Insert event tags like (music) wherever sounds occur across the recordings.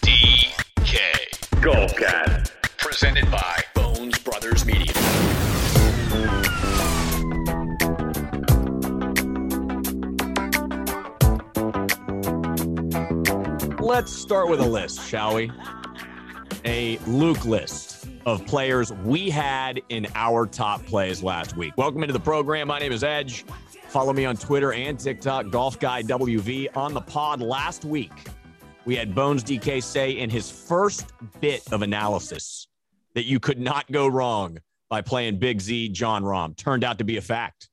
DK. Golf Cast. Presented by Bones Brothers Media. Let's start with a list, shall we? A Luke list of players we had in our top plays last week. Welcome into the program. My name is Edge. Follow me on Twitter and TikTok, Golf Guy WV. On the pod last week, we had Bones DK say in his first bit of analysis that you could not go wrong by playing Big Z Jon Rahm. Turned out to be a fact.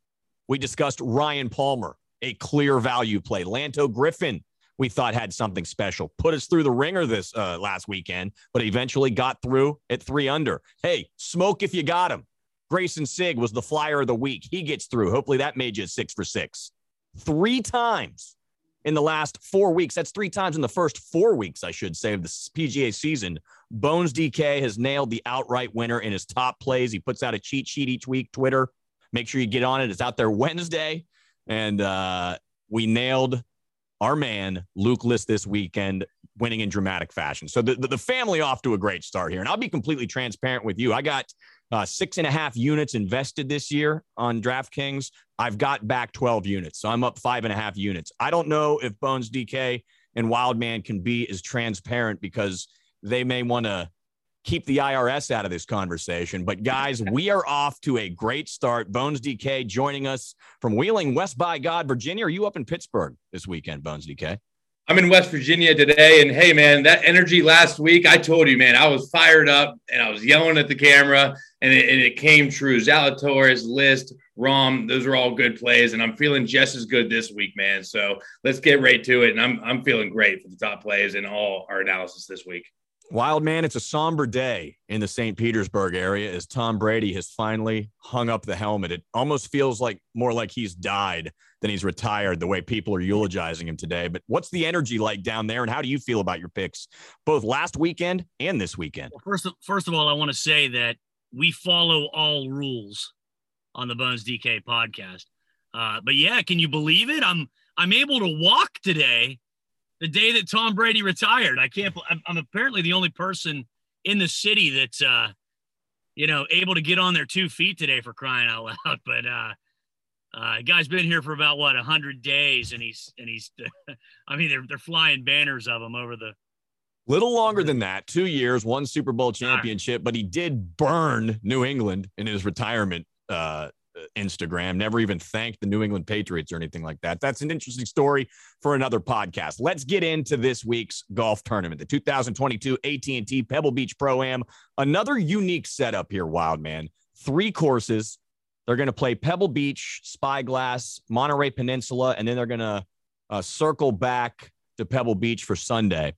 We discussed Ryan Palmer, a clear value play. Lanto Griffin, we thought had something special. Put us through the ringer this uh, last weekend, but eventually got through at three under. Hey, smoke if you got him. Greyson Sigg was the flyer of the week. He gets through. Hopefully that made you six for six. Three times in the last four weeks. That's three times in the first four weeks, I should say, of the PGA season. Bones DK has nailed the outright winner in his top plays. He puts out a cheat sheet each week, Twitter. Make sure you get on it. It's out there Wednesday. And uh, we nailed our man Luke List this weekend, winning in dramatic fashion. So the, the, the, family off to a great start here. And I'll be completely transparent with you. I got uh, six and a half units invested this year on DraftKings. I've got back 12 units. So I'm up five and a half units. I don't know if Bones DK and Wildman can be as transparent because they may want to keep the IRS out of this conversation. But guys, we are off to a great start. Bones DK joining us from Wheeling, West by God, Virginia. Are you up in Pittsburgh this weekend, Bones DK? I'm in West Virginia today. And hey, man, that energy last week, I told you, man, I was fired up and I was yelling at the camera and it, and it came true. Zalatoris, List, Rahm, those are all good plays. And I'm feeling just as good this week, man. So let's get right to it. And I'm, I'm feeling great for the top plays in all our analysis this week. Wild man, it's a somber day in the St. Petersburg area as Tom Brady has finally hung up the helmet. It almost feels like more like he's died than he's retired, the way people are eulogizing him today. But what's the energy like down there, and how do you feel about your picks, both last weekend and this weekend? Well, first, first of all, I want to say that we follow all rules on the Bones DK podcast. Uh, but yeah, can you believe it? I'm I'm able to walk today the day that Tom Brady retired. I can't. I'm, I'm apparently the only person in the city that's, uh, you know, able to get on their two feet today for crying out (laughs) loud. But uh, uh, guy's been here for about what a hundred days, and he's and he's. (laughs) I mean, they're they're flying banners of him over the. Little longer than that, two years, one Super Bowl championship, but he did burn New England in his retirement uh, Instagram, never even thanked the New England Patriots or anything like that. That's an interesting story for another podcast. Let's get into this week's golf tournament, the 2022 AT&T Pebble Beach Pro-Am. Another unique setup here, Wild Man. Three courses. They're going to play Pebble Beach, Spyglass, Monterey Peninsula, and then they're going to uh, circle back to Pebble Beach for Sunday.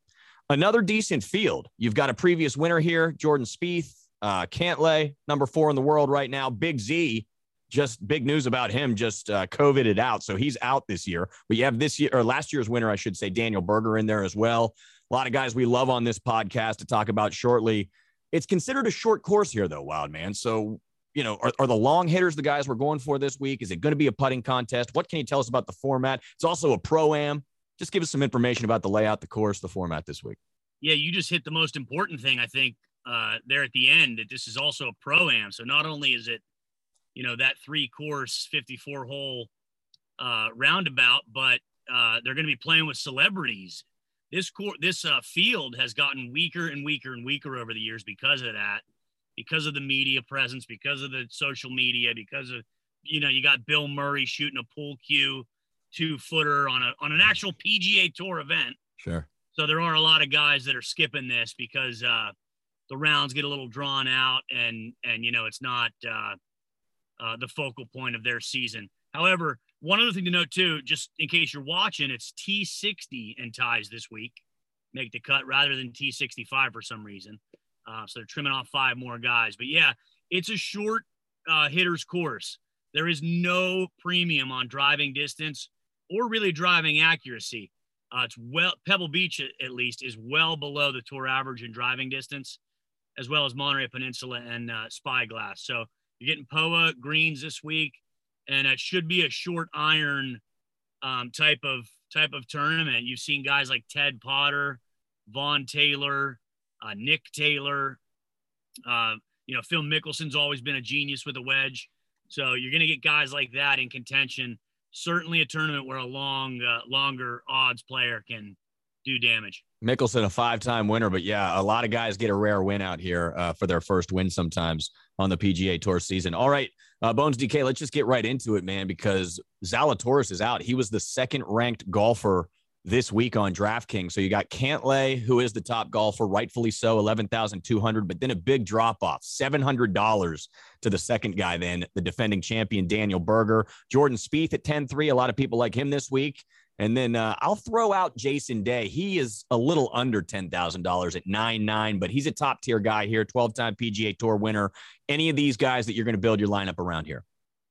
Another decent field. You've got a previous winner here, Jordan Spieth, uh, Cantlay, number four in the world right now. Big Z, just big news about him just uh, covided out. So he's out this year. But you have this year or last year's winner i should say daniel berger in there as well. A lot of guys we love on this podcast to talk about shortly. It's considered a short course here though wild man. So you know are, are the long hitters the guys we're going for this week? Is it going to be a putting contest? What can you tell us about the format? It's also a pro am. Just give us some information about the layout the course the format this week. Yeah you just hit the most important thing i think uh, there at the end that this is also a pro am. So not only is it you know that three course 54 hole uh, roundabout but uh, they're going to be playing with celebrities. This court this uh, field has gotten weaker and weaker and weaker over the years because of that because of the media presence because of the social media because of you know you got bill murray shooting a pool cue two footer on a on an actual pga tour event. Sure. So there are a lot of guys that are skipping this because uh, the rounds get a little drawn out and and you know it's not uh, uh, the focal point of their season. However, one other thing to note too, just in case you're watching, it's T60 and ties this week make the cut rather than T65 for some reason. Uh, so they're trimming off five more guys. But yeah, it's a short uh, hitter's course. There is no premium on driving distance or really driving accuracy. Uh, it's well Pebble Beach at, least is well below the tour average in driving distance, as well as Monterey Peninsula and uh, Spyglass. So you're getting POA greens this week, and it should be a short iron um, type of type of tournament. You've seen guys like Ted Potter Vaughn Taylor, uh, Nick Taylor. Uh, you know, Phil Mickelson's always been a genius with a wedge. So you're going to get guys like that in contention. Certainly a tournament where a long, uh, longer odds player can do damage. Mickelson, a five-time winner, but yeah, a lot of guys get a rare win out here uh, for their first win sometimes on the PGA Tour season. All right, uh, Bones DK, let's just get right into it, man, because Zalatoris is out. He was the second-ranked golfer this week on DraftKings. So you got Cantlay, who is the top golfer, rightfully so, 11,200, but then a big drop off, $700 to the second guy, then the defending champion, Daniel Berger. Jordan Spieth at 10 3. A lot of people like him this week. And then uh, I'll throw out Jason Day. He is a little under $10,000 at 9 9, but he's a top tier guy here, 12 time PGA Tour winner. Any of these guys that you're going to build your lineup around here?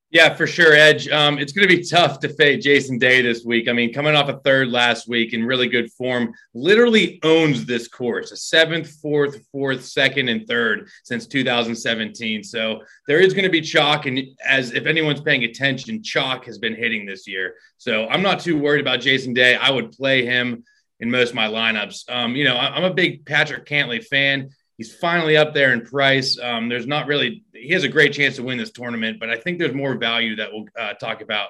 Yeah, for sure, Edge. Um, it's going to be tough to fade Jason Day this week. I mean, coming off a third last week in really good form, literally owns this course a seventh, fourth, fourth, second, and third since 2017. So there is going to be chalk. And as if anyone's paying attention, chalk has been hitting this year. So I'm not too worried about Jason Day. I would play him in most of my lineups. Um, you know, I'm a big Patrick Cantlay fan he's finally up there in price. Um, there's not really he has a great chance to win this tournament, but I think there's more value that we'll uh, talk about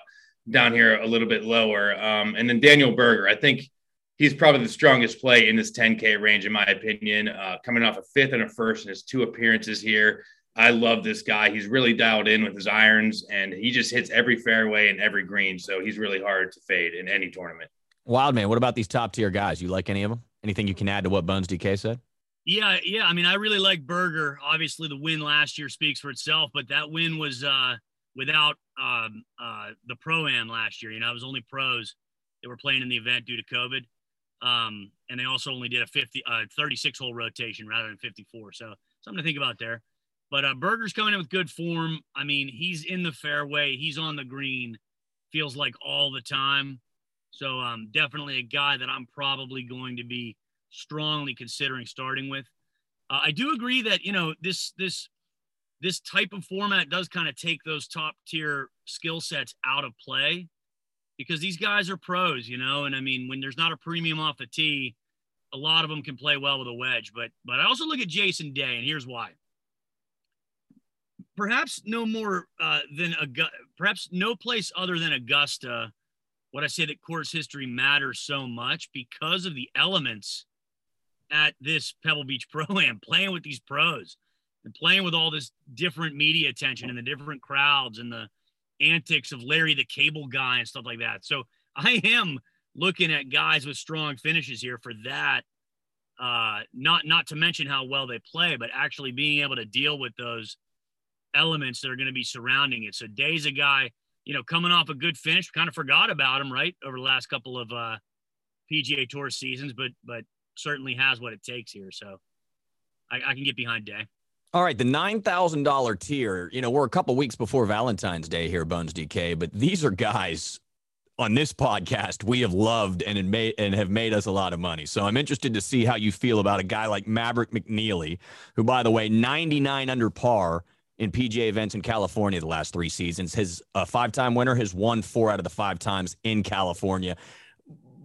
down here a little bit lower. Um, and then Daniel Berger, I think he's probably the strongest play in this 10K range, in my opinion. Uh, coming off a fifth and a first in his two appearances here. I love this guy. He's really dialed in with his irons, and he just hits every fairway and every green. So he's really hard to fade in any tournament. Wild man, what about these top tier guys? You like any of them? Anything you can add to what Bones DK said? Yeah, yeah. I mean, I really like Berger. Obviously, the win last year speaks for itself, but that win was uh, without um, uh, the pro am last year. You know, it was only pros that were playing in the event due to COVID, um, and they also only did a 50, uh, 36 hole rotation rather than 54. So something to think about there. But uh, Berger's coming in with good form. I mean, he's in the fairway. He's on the green. Feels like all the time. So um, definitely a guy that I'm probably going to be strongly considering starting with. Uh, I do agree that you know this this this type of format does kind of take those top tier skill sets out of play because these guys are pros, you know. And I mean, when there's not a premium off the tee, a lot of them can play well with a wedge. But but I also look at Jason Day, and here's why. Perhaps no more uh, than a perhaps no place other than Augusta. What I say that course history matters so much because of the elements at this Pebble Beach (laughs) Pro Am, playing with these pros and playing with all this different media attention and the different crowds and the antics of Larry the Cable Guy and stuff like that. So I am looking at guys with strong finishes here for that. Uh, not not to mention how well they play, but actually being able to deal with those elements that are going to be surrounding it. So Day's a guy, you know, coming off a good finish. Kind of forgot about him, right, over the last couple of uh, PGA Tour seasons, but but certainly has what it takes here. So I, I can get behind Day. All right, the nine thousand dollar tier. You know, we're a couple weeks before Valentine's Day here, Bones DK, but these are guys on this podcast we have loved and made and have made us a lot of money. So I'm interested to see how you feel about a guy like Maverick McNealy, who, by the way, 99 under par in PGA events in California the last three seasons. His a five-time winner has won four out of the five times in California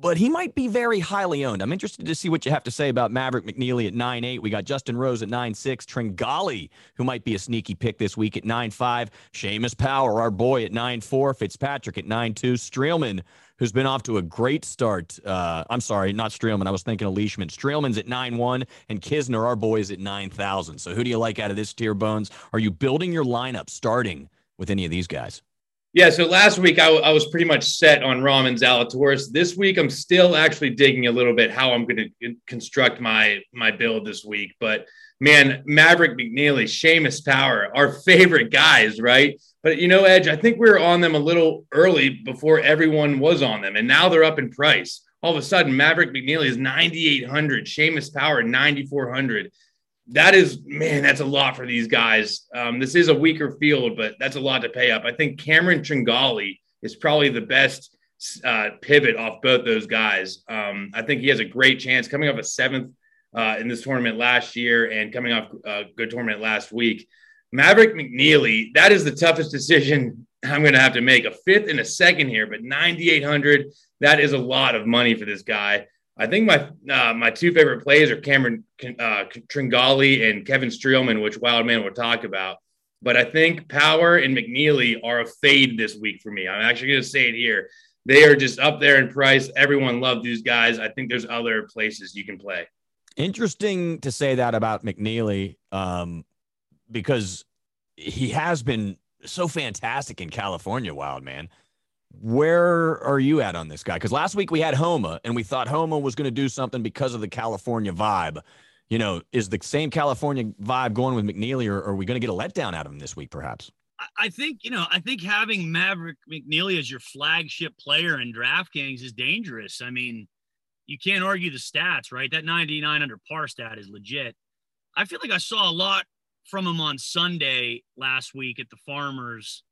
but he might be very highly owned. I'm interested to see what you have to say about Maverick McNealy at 9-8. We got Justin Rose at 9-6. Tringale, who might be a sneaky pick this week at 9-5. Seamus Power, our boy at 9-4. Fitzpatrick at 9-2. Streelman, who's been off to a great start. Uh, I'm sorry, not Streelman. I was thinking of Leishman. Streelman's at 9-1, and Kisner, our boy, is at 9,000. So who do you like out of this tier, Bones? Are you building your lineup starting with any of these guys? Yeah, so last week I, was pretty much set on Rahm Zalatoris. This week I'm still actually digging a little bit how I'm going to construct my my build this week. But man, Maverick McNealy, Seamus Power, our favorite guys, right? But you know, Edge, I think we were on them a little early before everyone was on them, and now they're up in price. All of a sudden, Maverick McNealy is 9,800, Seamus Power 9,400 that is man that's a lot for these guys. Um, this is a weaker field but that's a lot to pay up. I think cameron tringale is probably the best uh, pivot off both those guys. Um, i think he has a great chance coming off a seventh uh, in this tournament last year and coming off a good tournament last week. Maverick McNealy, that is the toughest decision (laughs) i'm going to have to make. A fifth and a second here but 9800 that is a lot of money for this guy I think my uh, my two favorite plays are Cameron uh, Tringale and Kevin Streelman, which Wildman will talk about. But I think Power and McNealy are a fade this week for me. I'm actually going to say it here. They are just up there in price. Everyone loved these guys. I think there's other places you can play. Interesting to say that about McNealy um, because he has been so fantastic in California, Wild Man. Where are you at on this guy? Because last week we had Homa and we thought Homa was going to do something because of the California vibe. You know, is the same California vibe going with McNealy, or are we going to get a letdown out of him this week, perhaps? I think, you know, I think having Maverick McNealy as your flagship player in DraftKings is dangerous. I mean, you can't argue the stats, right? That 99 under par stat is legit. I feel like I saw a lot from him on Sunday last week at the Farmers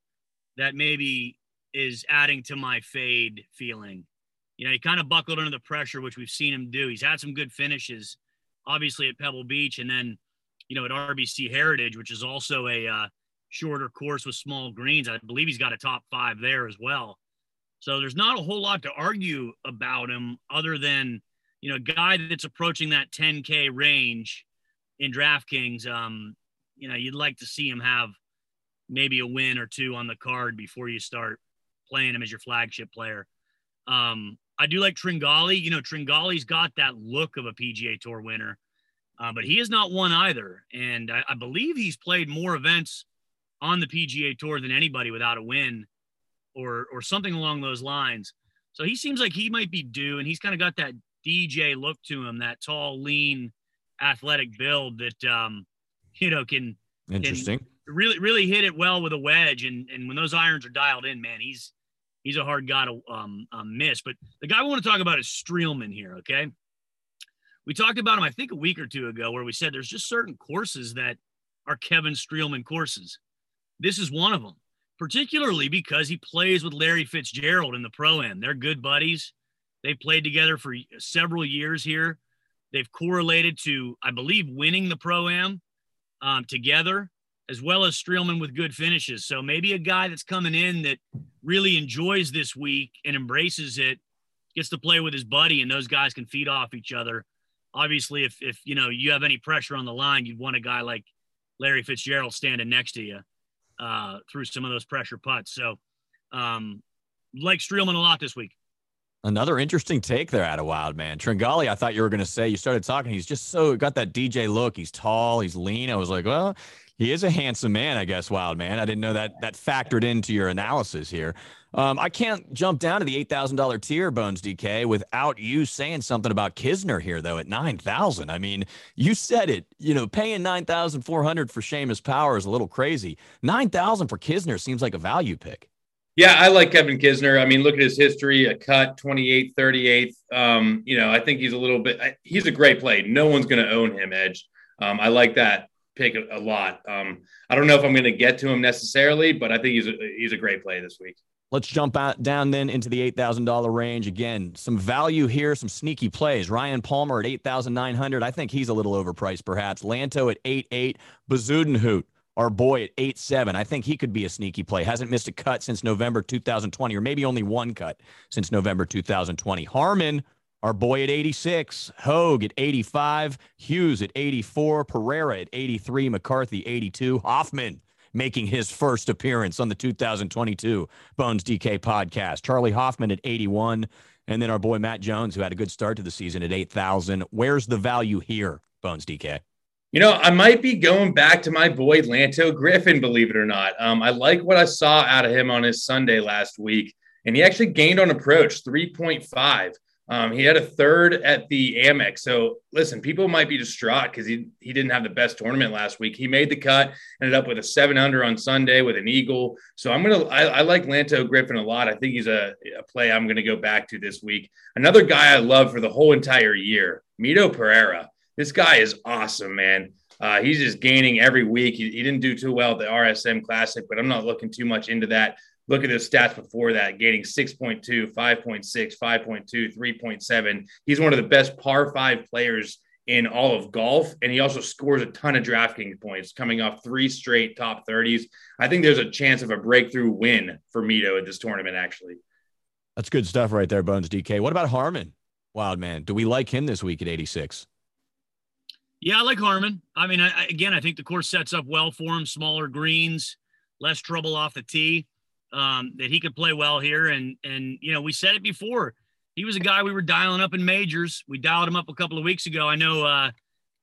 that maybe is adding to my fade feeling. You know, he kind of buckled under the pressure, which we've seen him do. He's had some good finishes, obviously at Pebble Beach, and then, you know, at RBC Heritage, which is also a uh, shorter course with small greens. I believe he's got a top five there as well. So there's not a whole lot to argue about him other than, you know, a guy that's approaching that 10K range in DraftKings. Um, you know, you'd like to see him have maybe a win or two on the card before you start playing him as your flagship player. Um, I do like Tringale. You know, Tringale's got that look of a PGA Tour winner, uh, but he has not won either. And I, I, believe he's played more events on the PGA Tour than anybody without a win, or or something along those lines. So he seems like he might be due, and he's kind of got that DJ look to him, that tall, lean, athletic build that um, you know can interesting. Can really really hit it well with a wedge, and and when those irons are dialed in, man, he's he's a hard guy to um, um, miss. But the guy we want to talk about is Streelman here. Okay, we talked about him I think a week or two ago, where we said there's just certain courses that are Kevin Streelman courses. This is one of them, particularly because he plays with Larry Fitzgerald in the pro am. They're good buddies. They've played together for several years here. They've correlated to, I believe, winning the pro am um, together as well as Streelman with good finishes. So maybe a guy that's coming in that really enjoys this week and embraces it, gets to play with his buddy, and those guys can feed off each other. Obviously, if if you know you have any pressure on the line, you'd want a guy like Larry Fitzgerald standing next to you uh, through some of those pressure putts. So, um, like Streelman a lot this week. Another interesting take there out of Wild Man. Tringale, I thought you were going to say, you started talking. He's just so got that DJ look. He's tall, he's lean. I was like, well, he is a handsome man, I guess, Wild Man. I didn't know that that factored into your analysis here. Um, I can't jump down to the eight thousand dollar tier, Bones DK, without you saying something about Kisner here, though. At nine thousand, I mean, you said it. You know, paying nine thousand four hundred for Seamus Power is a little crazy. Nine thousand for Kisner seems like a value pick. Yeah, I like Kevin Kisner. I mean, look at his history, a cut 28th, 38th. Um, you know, I think he's a little bit, he's a great play. No one's going to own him, Edge. Um, I like that pick a, lot. Um, I don't know if I'm going to get to him necessarily, but I think he's a, he's a great play this week. Let's jump out down then into the eight thousand dollar range again. Some value here, some sneaky plays. Ryan Palmer at eight thousand nine hundred. I think he's a little overpriced, perhaps. Lanto at eight eight. Bezuidenhout, our boy at eight seven. I think he could be a sneaky play. Hasn't missed a cut since November 2020, or maybe only one cut since November 2020. Harman our boy at 86, Hoge at 85, Hughes at 84, Pereira at 83, McCarthy 82, Hoffman making his first appearance on the 2022 Bones DK podcast, Charley Hoffman at 81, and then our boy Matt Jones, who had a good start to the season at 8,000. Where's the value here, Bones DK? You know, I might be going back to my boy Lanto Griffin, believe it or not. Um, I like what I saw out of him on his Sunday last week, and he actually gained on approach 3.5. Um, he had a third at the Amex. So listen, people might be distraught because he he didn't have the best tournament last week. He made the cut, ended up with a seven under on Sunday with an eagle. So I'm gonna I, I like Lanto Griffin a lot. I think he's a, a play I'm gonna go back to this week. Another guy I love for the whole entire year, Mito Pereira. This guy is awesome, man. Uh, he's just gaining every week. He, he, didn't do too well at the RSM Classic, but I'm not looking too much into that look at his stats before that, gaining 6.2, 5.6, 5.2, 3.7. He's one of the best par five players in all of golf. And he also scores a ton of DraftKings points coming off three straight top 30s. I think there's a chance of a breakthrough win for Mito at this tournament, actually. That's good stuff right there, Bones DK. What about Harman? Wild man. Do we like him this week at 86? Yeah, I like Harman. I mean, I, again, I think the course sets up well for him. Smaller greens, less trouble off the tee. Um, that he could play well here, and and you know, we said it before. He was a guy we were dialing up in majors. We dialed him up a couple of weeks ago. I know uh,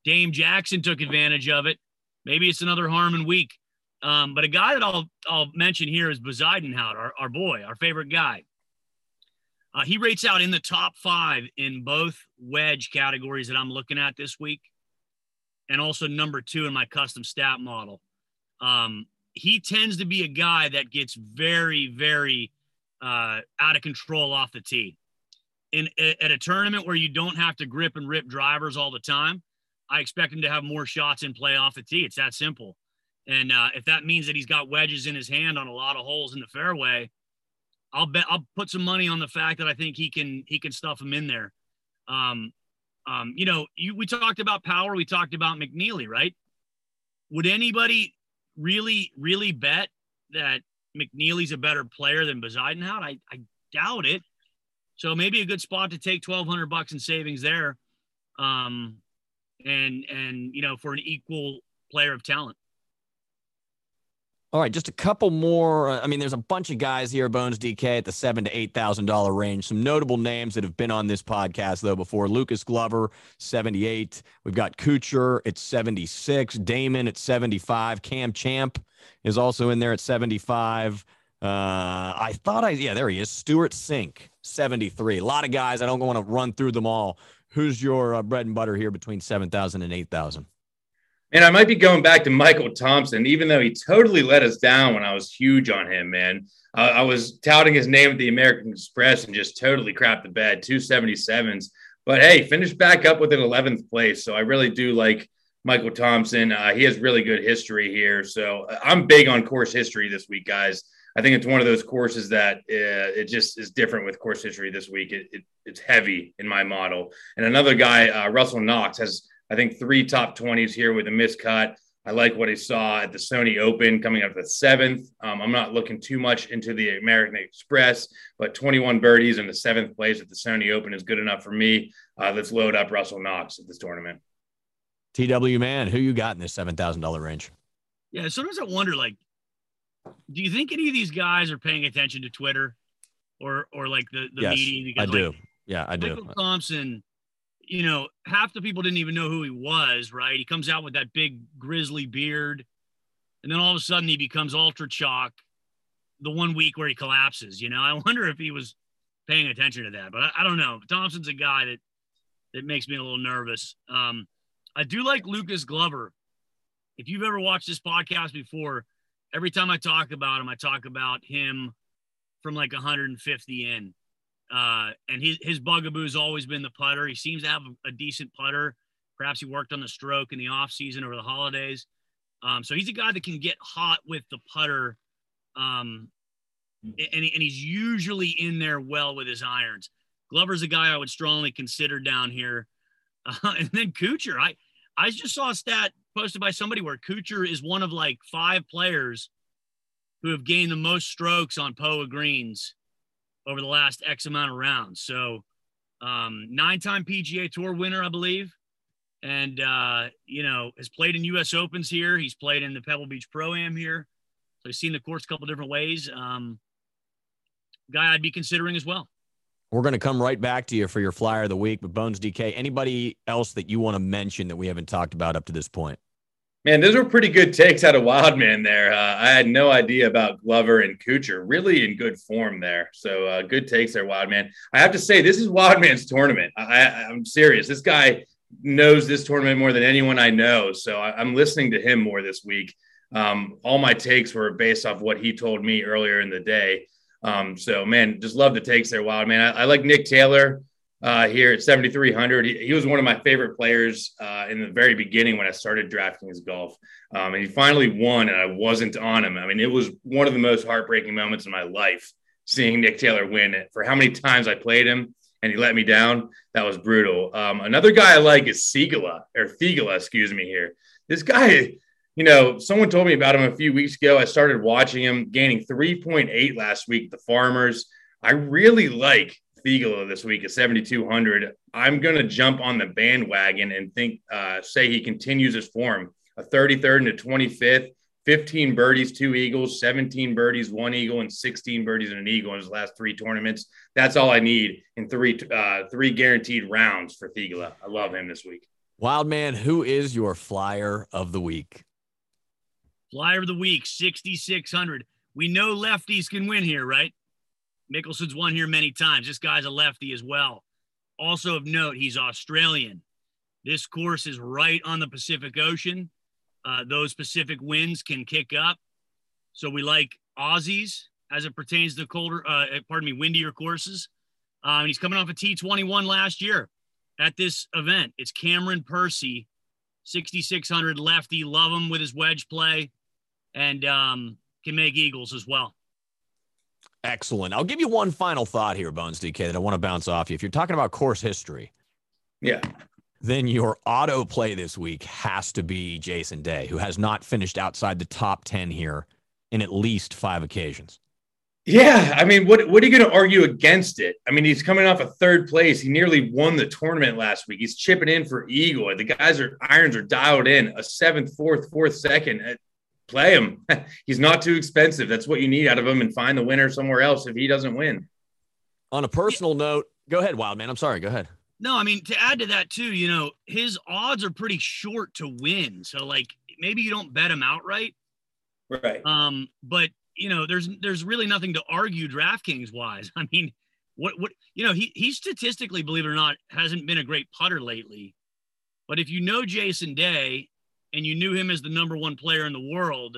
Dame Jackson took advantage of it. Maybe it's another Harman week. Um, but a guy that I'll I'll mention here is Bezuidenhout, our, our boy, our favorite guy. Uh, he rates out in the top five in both wedge categories that I'm looking at this week, and also number two in my custom stat model. Um, he tends to be a guy that gets very, very uh, out of control off the tee. In at a tournament where you don't have to grip and rip drivers all the time, I expect him to have more shots in play off the tee. It's that simple. And uh, if that means that he's got wedges in his hand on a lot of holes in the fairway, I'll bet I'll put some money on the fact that I think he can he can stuff him in there. Um, um, you know, you, we talked about power, we talked about McNealy, right? Would anybody really really bet that McNealy's a better player than Bezuidenhout? I, I doubt it. So maybe a good spot to take twelve hundred bucks in savings there, um, and and you know for an equal player of talent. All right, just a couple more. I mean, there's a bunch of guys here, Bones DK, at the seven to eight thousand dollar range. Some notable names that have been on this podcast though before. Lucas Glover, seventy eight. We've got Kuchar at seventy six. Damon at seventy five. Cam Champ is also in there at seventy five. Uh, I thought I yeah, there he is. Stewart Cink, seventy three. A lot of guys. I don't want to run through them all. Who's your uh, bread and butter here between seven thousand and eight thousand? And I might be going back to Michael Thompson, even though he totally let us down when I was huge on him, man. Uh, I was touting his name at the American Express and just totally crapped the bed, 277s. But hey, finished back up with an 11th place. So I really do like Michael Thompson. Uh, he has really good history here. So uh, I'm big on course history this week, guys. I think it's one of those courses that uh, it just is different with course history this week. It, it, it's heavy in my model. And another guy, uh, Russell Knox, has I think three top 20s here with a miscut. I like what I saw at the Sony Open coming up the seventh. Um, I'm not looking too much into the American Express, but 21 birdies in the seventh place at the Sony Open is good enough for me. Uh, let's load up Russell Knox at this tournament. TW man, who you got in this seven thousand dollar range? Yeah, sometimes I wonder, like, do you think any of these guys are paying attention to Twitter or or like the the yes, media? Because, I do. Like, yeah, I do. Michael Thompson you know, half the people didn't even know who he was, right? He comes out with that big grizzly beard, and then all of a sudden he becomes ultra chalk the one week where he collapses. You know, I (laughs) wonder if he was paying attention to that, but I, I don't know. Thompson's a guy that that makes me a little nervous. Um, I do like Lucas Glover. If you've ever watched this podcast before, every time I talk about him, I talk about him from like 150 in. Uh, and his, his bugaboo's always been the putter. He seems to have a, a decent putter. Perhaps he worked on the stroke in the off season over the holidays. Um, so he's a guy that can get hot with the putter. Um, and, and he's usually in there well with his irons. Glover's a guy I would strongly consider down here. (laughs) Uh, and then Kuchar, I, I just saw a stat posted by somebody where Kuchar is one of like five players who have gained the most strokes on POA greens over the last X amount of rounds. So, um, nine time PGA Tour winner, I believe. And, uh, you know, has played in US Opens here. He's played in the Pebble Beach Pro Am here. So he's seen the course a couple different ways. Um, guy I'd be considering as well. We're going to come right back to you for your flyer of the week. But Bones DK, anybody else that you want to mention that we haven't talked about up to this point? Man, those were pretty good takes out of Wildman there. Uh, I had no idea about Glover and Kuchar. Really in good form there. So uh, good takes there, Wildman. I have to say, this is Wildman's tournament. I, am serious. This guy knows this tournament more than anyone I know. So I, am listening to him more this week. Um, all my takes were based off what he told me earlier in the day. Um, so man, just love the takes there, Wildman. I, I like Nick Taylor uh, here at 7,300. He, he, was one of my favorite players uh, in the very beginning when I started drafting his golf. Um, and he finally won, and I wasn't on him. I mean, it was one of the most heartbreaking moments in my life seeing Nick Taylor win it. For how many times I played him and he let me down, that was brutal. Um, another guy I like is Sigala, or Thigala, excuse me, here. This guy, you know, someone told me about him a few weeks ago. I started watching him, gaining 3.8 last week, the Farmers. I really like Theegala this week at 7,200. I'm going to jump on the bandwagon and think, uh, say he continues his form a 33rd and a 25th, 15 birdies, two eagles, 17 birdies, one eagle, and 16 birdies and an eagle in his last three tournaments. That's all I need in three uh, three guaranteed rounds for Theegala. I love him this week. Wild man, who is your flyer of the week? Flyer of the week, 6,600. We know lefties can win here, right? Mickelson's won here many times. This guy's a lefty as well. Also of note, he's Australian. This course is right on the Pacific Ocean. Uh, those Pacific winds can kick up. So we like Aussies as it pertains to colder, uh, pardon me, windier courses. Um, he's coming off a T21 last year at this event. It's Cameron Percy, 6,600 lefty. Love him with his wedge play and um, can make eagles as well. Excellent. I'll give you one final thought here, Bones DK, that I want to bounce off you. If you're talking about course history, yeah, then your auto play this week has to be Jason Day, who has not finished outside the top 10 here in at least five occasions. Yeah, I mean, what what are you going to argue against it? I mean, he's coming off a third place. He nearly won the tournament last week. He's chipping in for Eagle. The guys are irons are dialed in. A seventh, fourth, fourth, second uh, play him. (laughs) He's not too expensive. That's what you need out of him and find the winner somewhere else if he doesn't win. On a personal note, go ahead, Wildman. I'm sorry. Go ahead. No, I mean, to add to that, too, you know, his odds are pretty short to win. So, like, maybe you don't bet him outright. Right. Um, but you know, there's there's really nothing to argue DraftKings wise. (laughs) I mean, what what you know, he he statistically, believe it or not, hasn't been a great putter lately. But if you know Jason Day and you knew him as the number one player in the world,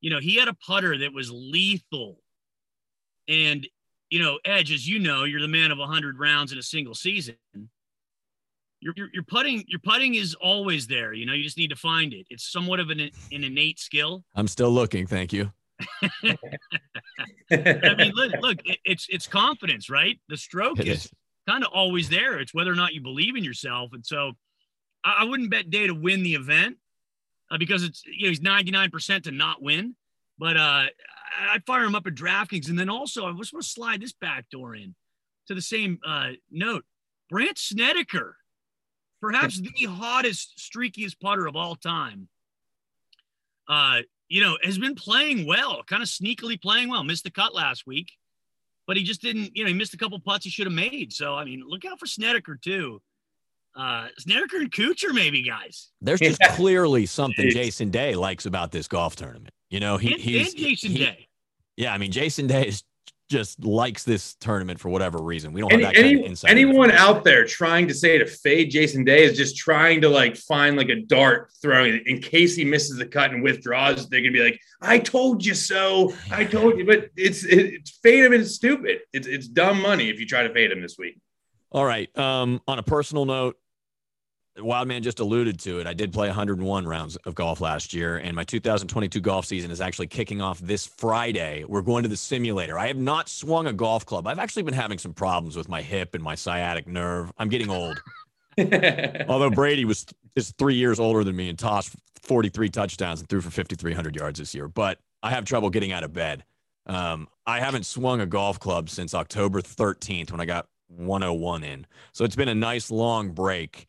you know, he had a putter that was lethal. And, you know, Edge, as you know, you're the man of 100 rounds in a single season. Your, your, your putting your putting is always there. You know, you just need to find it. It's somewhat of an, an innate skill. I'm still looking. Thank you. (laughs) I mean, look, look, it's it's confidence, right? The stroke is, is kind of always there. It's whether or not you believe in yourself. And so I, I wouldn't bet Day to win the event uh, because it's you know he's 99% to not win. But uh, I'd fire him up at DraftKings, and then also I just want to slide this back door in to the same uh, note. Brandt Snedeker, perhaps the hottest, streakiest putter of all time. Uh, you know, has been playing well, kind of sneakily playing well. Missed the cut last week, but he just didn't. You know, he missed a couple putts he should have made. So I mean, look out for Snedeker too uh Snedeker and Kuchar, maybe guys. There's just yeah. clearly something Jason Day likes about this golf tournament. You know, he and, he's and Jason he, Day. Yeah, I mean Jason Day is just likes this tournament for whatever reason. We don't Any, have that any, kind of insight. Anyone out there trying to say to fade Jason Day is just trying to like find like a dart throwing it in case he misses the cut and withdraws. They're gonna be like, "I told you so. I told you." But it's it's fade him it's stupid. It's it's dumb money if you try to fade him this week. All right. Um, on a personal note, Wildman just alluded to it. I did play 101 rounds of golf last year, and my 2022 golf season is actually kicking off this Friday. We're going to the simulator. I have not swung a golf club. I've actually been having some problems with my hip and my sciatic nerve. I'm getting old. (laughs) Although Brady was is three years older than me and tossed 43 touchdowns and threw for 5,300 yards this year, but I have trouble getting out of bed. Um, I haven't swung a golf club since October 13th when I got 101 in. So it's been a nice long break.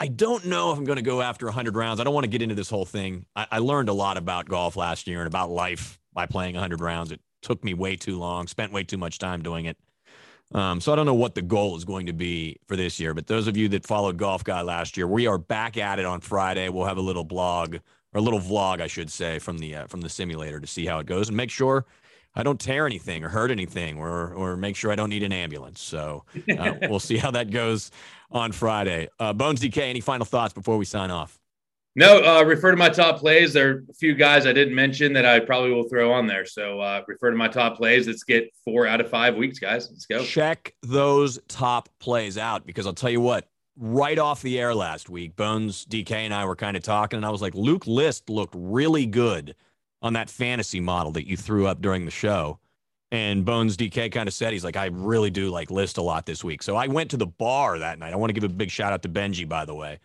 I don't know if I'm going to go after 100 rounds. I don't want to get into this whole thing. I, I, learned a lot about golf last year and about life by playing 100 rounds. It took me way too long, spent way too much time doing it. Um, so I don't know what the goal is going to be for this year. But those of you that followed Golf Guy last year, we are back at it on Friday. We'll have a little blog or a little vlog, I should say, from the uh, from the simulator to see how it goes and make sure I don't tear anything or hurt anything or or make sure I don't need an ambulance. So uh, (laughs) we'll see how that goes on Friday. Uh, Bones DK, any final thoughts before we sign off? No, uh, refer to my top plays. There are a few guys I didn't mention that I probably will throw on there. So uh, refer to my top plays. Let's get four out of five weeks, guys. Let's go. Check those top plays out because I'll tell you what, right off the air last week, Bones, DK, and I were kind of talking, and I was like, Luke List looked really good on that fantasy model that you threw up during the show. And Bones DK kind of said, he's like, I really do like list a lot this week. So I went to the bar that night. I want to give a big shout out to Benji, by the way,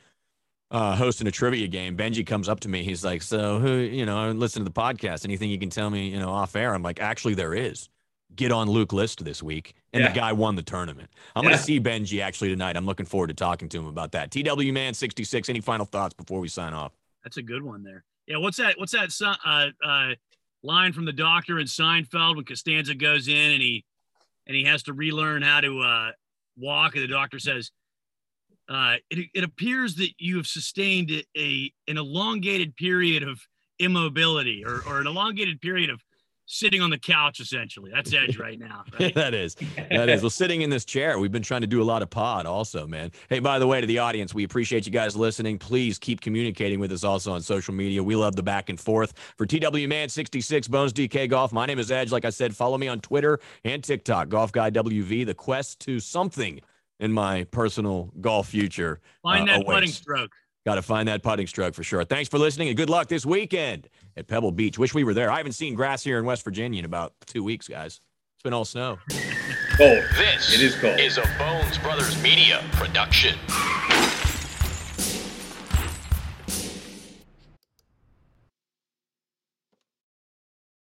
uh, hosting a trivia game. Benji comes up to me. He's like, So who, you know, listen to the podcast. Anything you can tell me, you know, off air? I'm like, Actually, there is. get on Luke List this week, and Yeah. the guy won the tournament. I'm Yeah. going to see Benji actually tonight. I'm looking forward to talking to him about that. TW Man 66. Any final thoughts before we sign off? That's a good one there. Yeah, what's that? What's that uh, uh, line from the doctor in Seinfeld when Costanza goes in and he and he has to relearn how to uh, walk, and the doctor says, uh, it, "It appears that you have sustained a, a an elongated period of immobility, or or an elongated period of sitting on the couch. Essentially, that's Edge right now. (laughs) Right? that is. That is. Well, sitting in this chair, we've been trying to do a lot of pod also, man. Hey, by the way, to the audience, we appreciate you guys listening. Please keep communicating with us also on social media. We love the back and forth. For TW Man 66, Bones DK Golf, my name is Edge. Like I said, follow me on Twitter and TikTok, Golf Guy WV. The quest to something in my personal golf future. Find uh, that putting stroke. Got to find that putting stroke for sure. Thanks for listening and good luck this weekend at Pebble Beach. Wish we were there. I haven't seen grass here in West Virginia in about two weeks, guys. It's been all snow. Cold. This It is cold. is a Bones Brothers Media production.